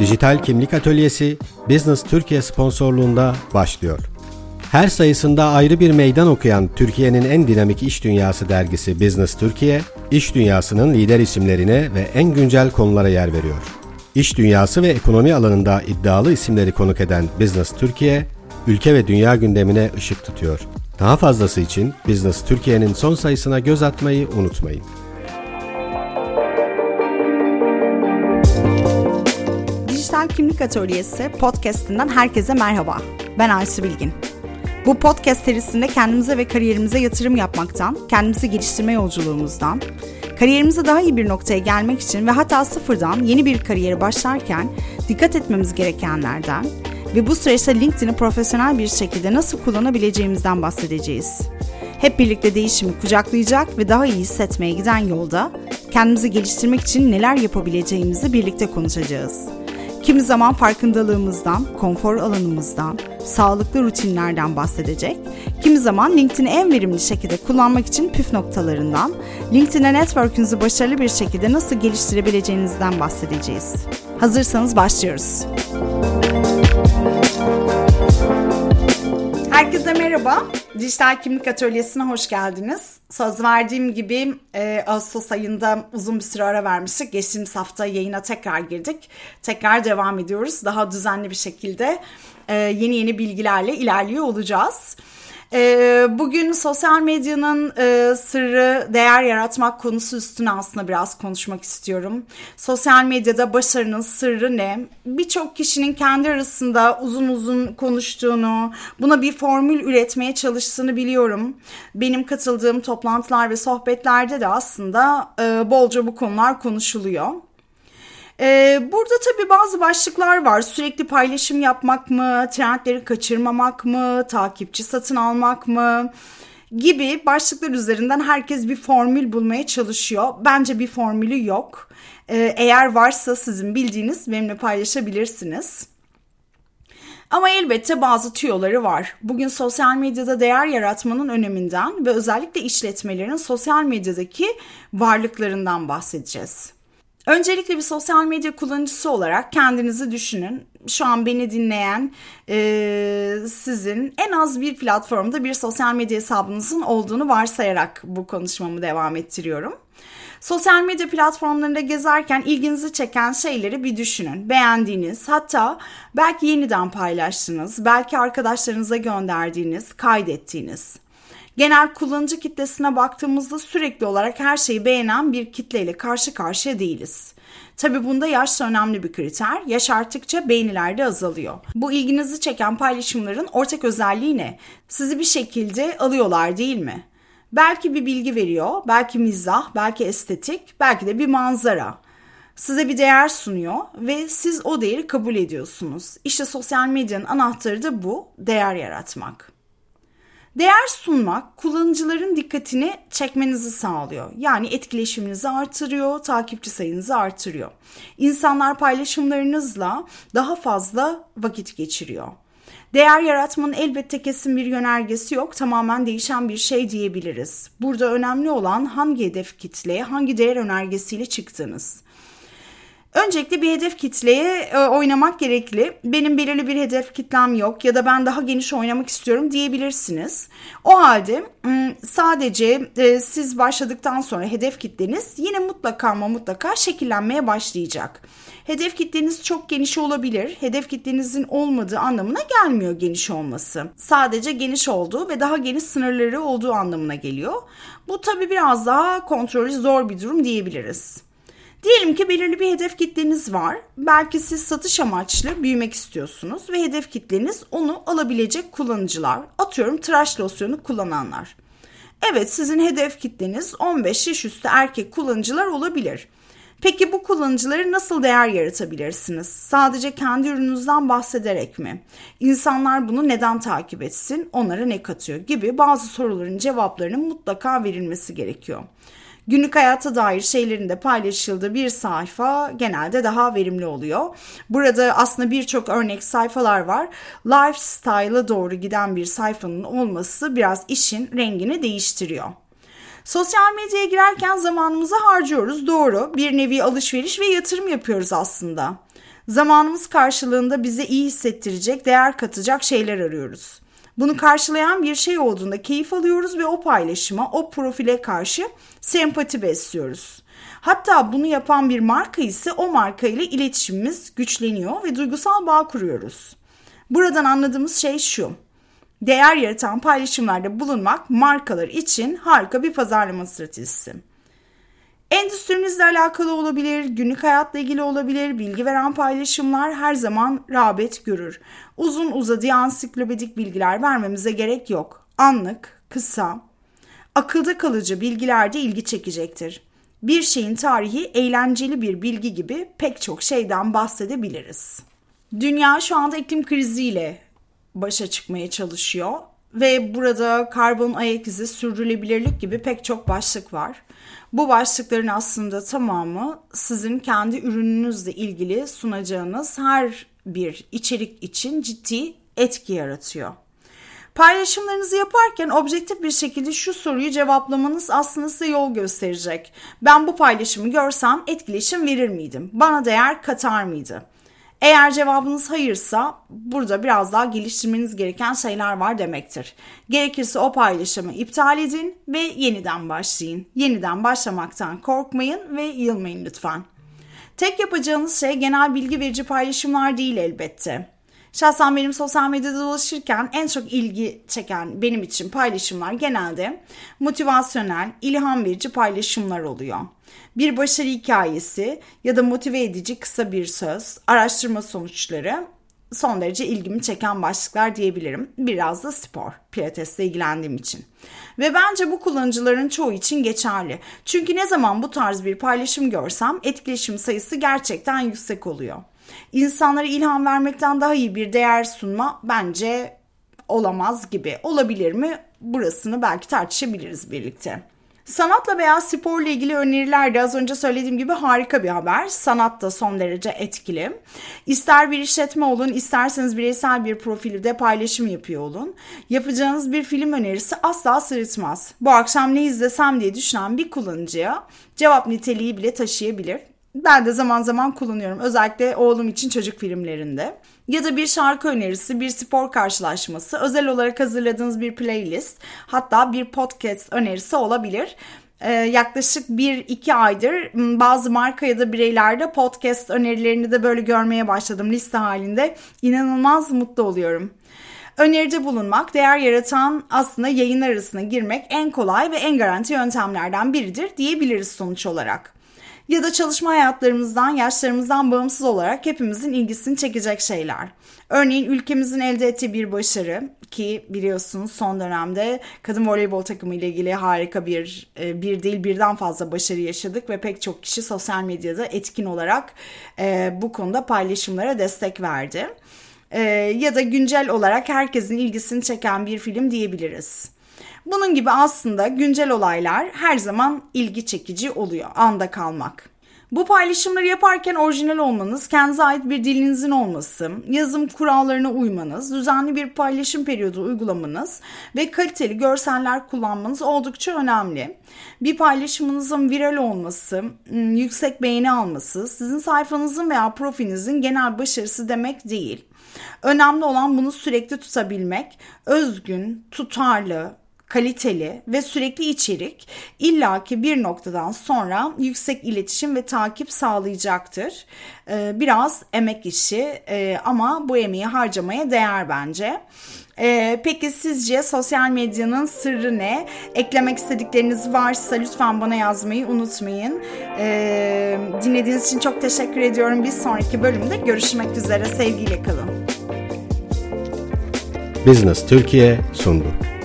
Dijital Kimlik Atölyesi Business Türkiye sponsorluğunda başlıyor. Her sayısında ayrı bir meydan okuyan Türkiye'nin en dinamik iş dünyası dergisi Business Türkiye, iş dünyasının lider isimlerine ve en güncel konulara yer veriyor. İş dünyası ve ekonomi alanında iddialı isimleri konuk eden Business Türkiye, ülke ve dünya gündemine ışık tutuyor. Daha fazlası için Business Türkiye'nin son sayısına göz atmayı unutmayın. Kimlik Atölyesi podcast'inden herkese merhaba. Ben Aysu Bilgin. Bu podcast serisinde kendimize ve kariyerimize yatırım yapmaktan, kendimizi geliştirme yolculuğumuzdan, kariyerimize daha iyi bir noktaya gelmek için ve hatta sıfırdan yeni bir kariyeri başlarken dikkat etmemiz gerekenlerden ve bu süreçte LinkedIn'i profesyonel bir şekilde nasıl kullanabileceğimizden bahsedeceğiz. Hep birlikte değişimi kucaklayacak ve daha iyi hissetmeye giden yolda kendimizi geliştirmek için neler yapabileceğimizi birlikte konuşacağız. Kimi zaman farkındalığımızdan, konfor alanımızdan, sağlıklı rutinlerden bahsedecek, kimi zaman LinkedIn'i en verimli şekilde kullanmak için püf noktalarından, LinkedIn'e network'ünüzü başarılı bir şekilde nasıl geliştirebileceğinizden bahsedeceğiz. Hazırsanız başlıyoruz. Herkese merhaba. Dijital Kimlik Atölyesi'ne hoş geldiniz. Söz verdiğim gibi e, Ağustos ayında uzun bir süre ara vermiştik. Geçtiğimiz hafta yayına tekrar girdik. Tekrar devam ediyoruz. Daha düzenli bir şekilde e, yeni yeni bilgilerle ilerliyor olacağız. Ee, bugün sosyal medyanın e, sırrı değer yaratmak konusu üstüne aslında biraz konuşmak istiyorum. Sosyal medyada başarının sırrı ne? Birçok kişinin kendi arasında uzun uzun konuştuğunu, buna bir formül üretmeye çalıştığını biliyorum. Benim katıldığım toplantılar ve sohbetlerde de aslında e, bolca bu konular konuşuluyor. Ee, burada tabii bazı başlıklar var. Sürekli paylaşım yapmak mı, trendleri kaçırmamak mı, takipçi satın almak mı gibi başlıklar üzerinden herkes bir formül bulmaya çalışıyor. Bence bir formülü yok. Ee, eğer varsa sizin bildiğiniz benimle paylaşabilirsiniz. Ama elbette bazı tüyoları var. Bugün sosyal medyada değer yaratmanın öneminden ve özellikle işletmelerin sosyal medyadaki varlıklarından bahsedeceğiz. Öncelikle bir sosyal medya kullanıcısı olarak kendinizi düşünün. Şu an beni dinleyen e, sizin en az bir platformda bir sosyal medya hesabınızın olduğunu varsayarak bu konuşmamı devam ettiriyorum. Sosyal medya platformlarında gezerken ilginizi çeken şeyleri bir düşünün. Beğendiğiniz, hatta belki yeniden paylaştığınız, belki arkadaşlarınıza gönderdiğiniz, kaydettiğiniz. Genel kullanıcı kitlesine baktığımızda sürekli olarak her şeyi beğenen bir kitleyle karşı karşıya değiliz. Tabi bunda yaş da önemli bir kriter. Yaş arttıkça beğeniler de azalıyor. Bu ilginizi çeken paylaşımların ortak özelliği ne? Sizi bir şekilde alıyorlar değil mi? Belki bir bilgi veriyor, belki mizah, belki estetik, belki de bir manzara. Size bir değer sunuyor ve siz o değeri kabul ediyorsunuz. İşte sosyal medyanın anahtarı da bu, değer yaratmak. Değer sunmak kullanıcıların dikkatini çekmenizi sağlıyor. Yani etkileşiminizi artırıyor, takipçi sayınızı artırıyor. İnsanlar paylaşımlarınızla daha fazla vakit geçiriyor. Değer yaratmanın elbette kesin bir yönergesi yok. Tamamen değişen bir şey diyebiliriz. Burada önemli olan hangi hedef kitleye, hangi değer önergesiyle çıktığınız. Öncelikle bir hedef kitleye e, oynamak gerekli. Benim belirli bir hedef kitlem yok ya da ben daha geniş oynamak istiyorum diyebilirsiniz. O halde sadece e, siz başladıktan sonra hedef kitleniz yine mutlaka ama mutlaka şekillenmeye başlayacak. Hedef kitleniz çok geniş olabilir. Hedef kitlenizin olmadığı anlamına gelmiyor geniş olması. Sadece geniş olduğu ve daha geniş sınırları olduğu anlamına geliyor. Bu tabii biraz daha kontrolü zor bir durum diyebiliriz. Diyelim ki belirli bir hedef kitleniz var. Belki siz satış amaçlı büyümek istiyorsunuz ve hedef kitleniz onu alabilecek kullanıcılar. Atıyorum tıraş losyonu kullananlar. Evet sizin hedef kitleniz 15 yaş üstü erkek kullanıcılar olabilir. Peki bu kullanıcıları nasıl değer yaratabilirsiniz? Sadece kendi ürününüzden bahsederek mi? İnsanlar bunu neden takip etsin? Onlara ne katıyor? Gibi bazı soruların cevaplarının mutlaka verilmesi gerekiyor günlük hayata dair şeylerin de paylaşıldığı bir sayfa genelde daha verimli oluyor. Burada aslında birçok örnek sayfalar var. Lifestyle'a doğru giden bir sayfanın olması biraz işin rengini değiştiriyor. Sosyal medyaya girerken zamanımızı harcıyoruz doğru. Bir nevi alışveriş ve yatırım yapıyoruz aslında. Zamanımız karşılığında bize iyi hissettirecek, değer katacak şeyler arıyoruz. Bunu karşılayan bir şey olduğunda keyif alıyoruz ve o paylaşıma, o profile karşı sempati besliyoruz. Hatta bunu yapan bir marka ise o marka ile iletişimimiz güçleniyor ve duygusal bağ kuruyoruz. Buradan anladığımız şey şu. Değer yaratan paylaşımlarda bulunmak markalar için harika bir pazarlama stratejisi. Endüstrinizle alakalı olabilir, günlük hayatla ilgili olabilir, bilgi veren paylaşımlar her zaman rağbet görür. Uzun uzadıya ansiklopedik bilgiler vermemize gerek yok. Anlık, kısa, akılda kalıcı bilgiler de ilgi çekecektir. Bir şeyin tarihi eğlenceli bir bilgi gibi pek çok şeyden bahsedebiliriz. Dünya şu anda iklim kriziyle başa çıkmaya çalışıyor ve burada karbon ayak izi, sürdürülebilirlik gibi pek çok başlık var. Bu başlıkların aslında tamamı sizin kendi ürününüzle ilgili sunacağınız her bir içerik için ciddi etki yaratıyor. Paylaşımlarınızı yaparken objektif bir şekilde şu soruyu cevaplamanız aslında size yol gösterecek. Ben bu paylaşımı görsem etkileşim verir miydim? Bana değer katar mıydı? Eğer cevabınız hayırsa burada biraz daha geliştirmeniz gereken şeyler var demektir. Gerekirse o paylaşımı iptal edin ve yeniden başlayın. Yeniden başlamaktan korkmayın ve yılmayın lütfen. Tek yapacağınız şey genel bilgi verici paylaşımlar değil elbette. Şahsen benim sosyal medyada dolaşırken en çok ilgi çeken benim için paylaşımlar genelde motivasyonel, ilham verici paylaşımlar oluyor. Bir başarı hikayesi ya da motive edici kısa bir söz, araştırma sonuçları son derece ilgimi çeken başlıklar diyebilirim. Biraz da spor, pilatesle ilgilendiğim için. Ve bence bu kullanıcıların çoğu için geçerli. Çünkü ne zaman bu tarz bir paylaşım görsem etkileşim sayısı gerçekten yüksek oluyor. İnsanlara ilham vermekten daha iyi bir değer sunma bence olamaz gibi. Olabilir mi? Burasını belki tartışabiliriz birlikte. Sanatla veya sporla ilgili öneriler de az önce söylediğim gibi harika bir haber. Sanat da son derece etkili. İster bir işletme olun, isterseniz bireysel bir profilde paylaşım yapıyor olun. Yapacağınız bir film önerisi asla sırıtmaz. Bu akşam ne izlesem diye düşünen bir kullanıcıya cevap niteliği bile taşıyabilir. Ben de zaman zaman kullanıyorum. Özellikle oğlum için çocuk filmlerinde. Ya da bir şarkı önerisi, bir spor karşılaşması, özel olarak hazırladığınız bir playlist, hatta bir podcast önerisi olabilir. Ee, yaklaşık 1-2 aydır bazı marka ya da bireylerde podcast önerilerini de böyle görmeye başladım liste halinde. İnanılmaz mutlu oluyorum. Öneride bulunmak, değer yaratan aslında yayınlar arasına girmek en kolay ve en garanti yöntemlerden biridir diyebiliriz sonuç olarak ya da çalışma hayatlarımızdan, yaşlarımızdan bağımsız olarak hepimizin ilgisini çekecek şeyler. Örneğin ülkemizin elde ettiği bir başarı ki biliyorsunuz son dönemde kadın voleybol takımı ile ilgili harika bir e, bir değil birden fazla başarı yaşadık ve pek çok kişi sosyal medyada etkin olarak e, bu konuda paylaşımlara destek verdi. E, ya da güncel olarak herkesin ilgisini çeken bir film diyebiliriz. Bunun gibi aslında güncel olaylar her zaman ilgi çekici oluyor. Anda kalmak. Bu paylaşımları yaparken orijinal olmanız, kendinize ait bir dilinizin olması, yazım kurallarına uymanız, düzenli bir paylaşım periyodu uygulamanız ve kaliteli görseller kullanmanız oldukça önemli. Bir paylaşımınızın viral olması, ıı, yüksek beğeni alması, sizin sayfanızın veya profilinizin genel başarısı demek değil. Önemli olan bunu sürekli tutabilmek, özgün, tutarlı, kaliteli ve sürekli içerik illaki bir noktadan sonra yüksek iletişim ve takip sağlayacaktır. Ee, biraz emek işi e, ama bu emeği harcamaya değer bence. Ee, peki sizce sosyal medyanın sırrı ne? Eklemek istedikleriniz varsa lütfen bana yazmayı unutmayın. Ee, dinlediğiniz için çok teşekkür ediyorum. Bir sonraki bölümde görüşmek üzere. Sevgiyle kalın. Business Türkiye sundu.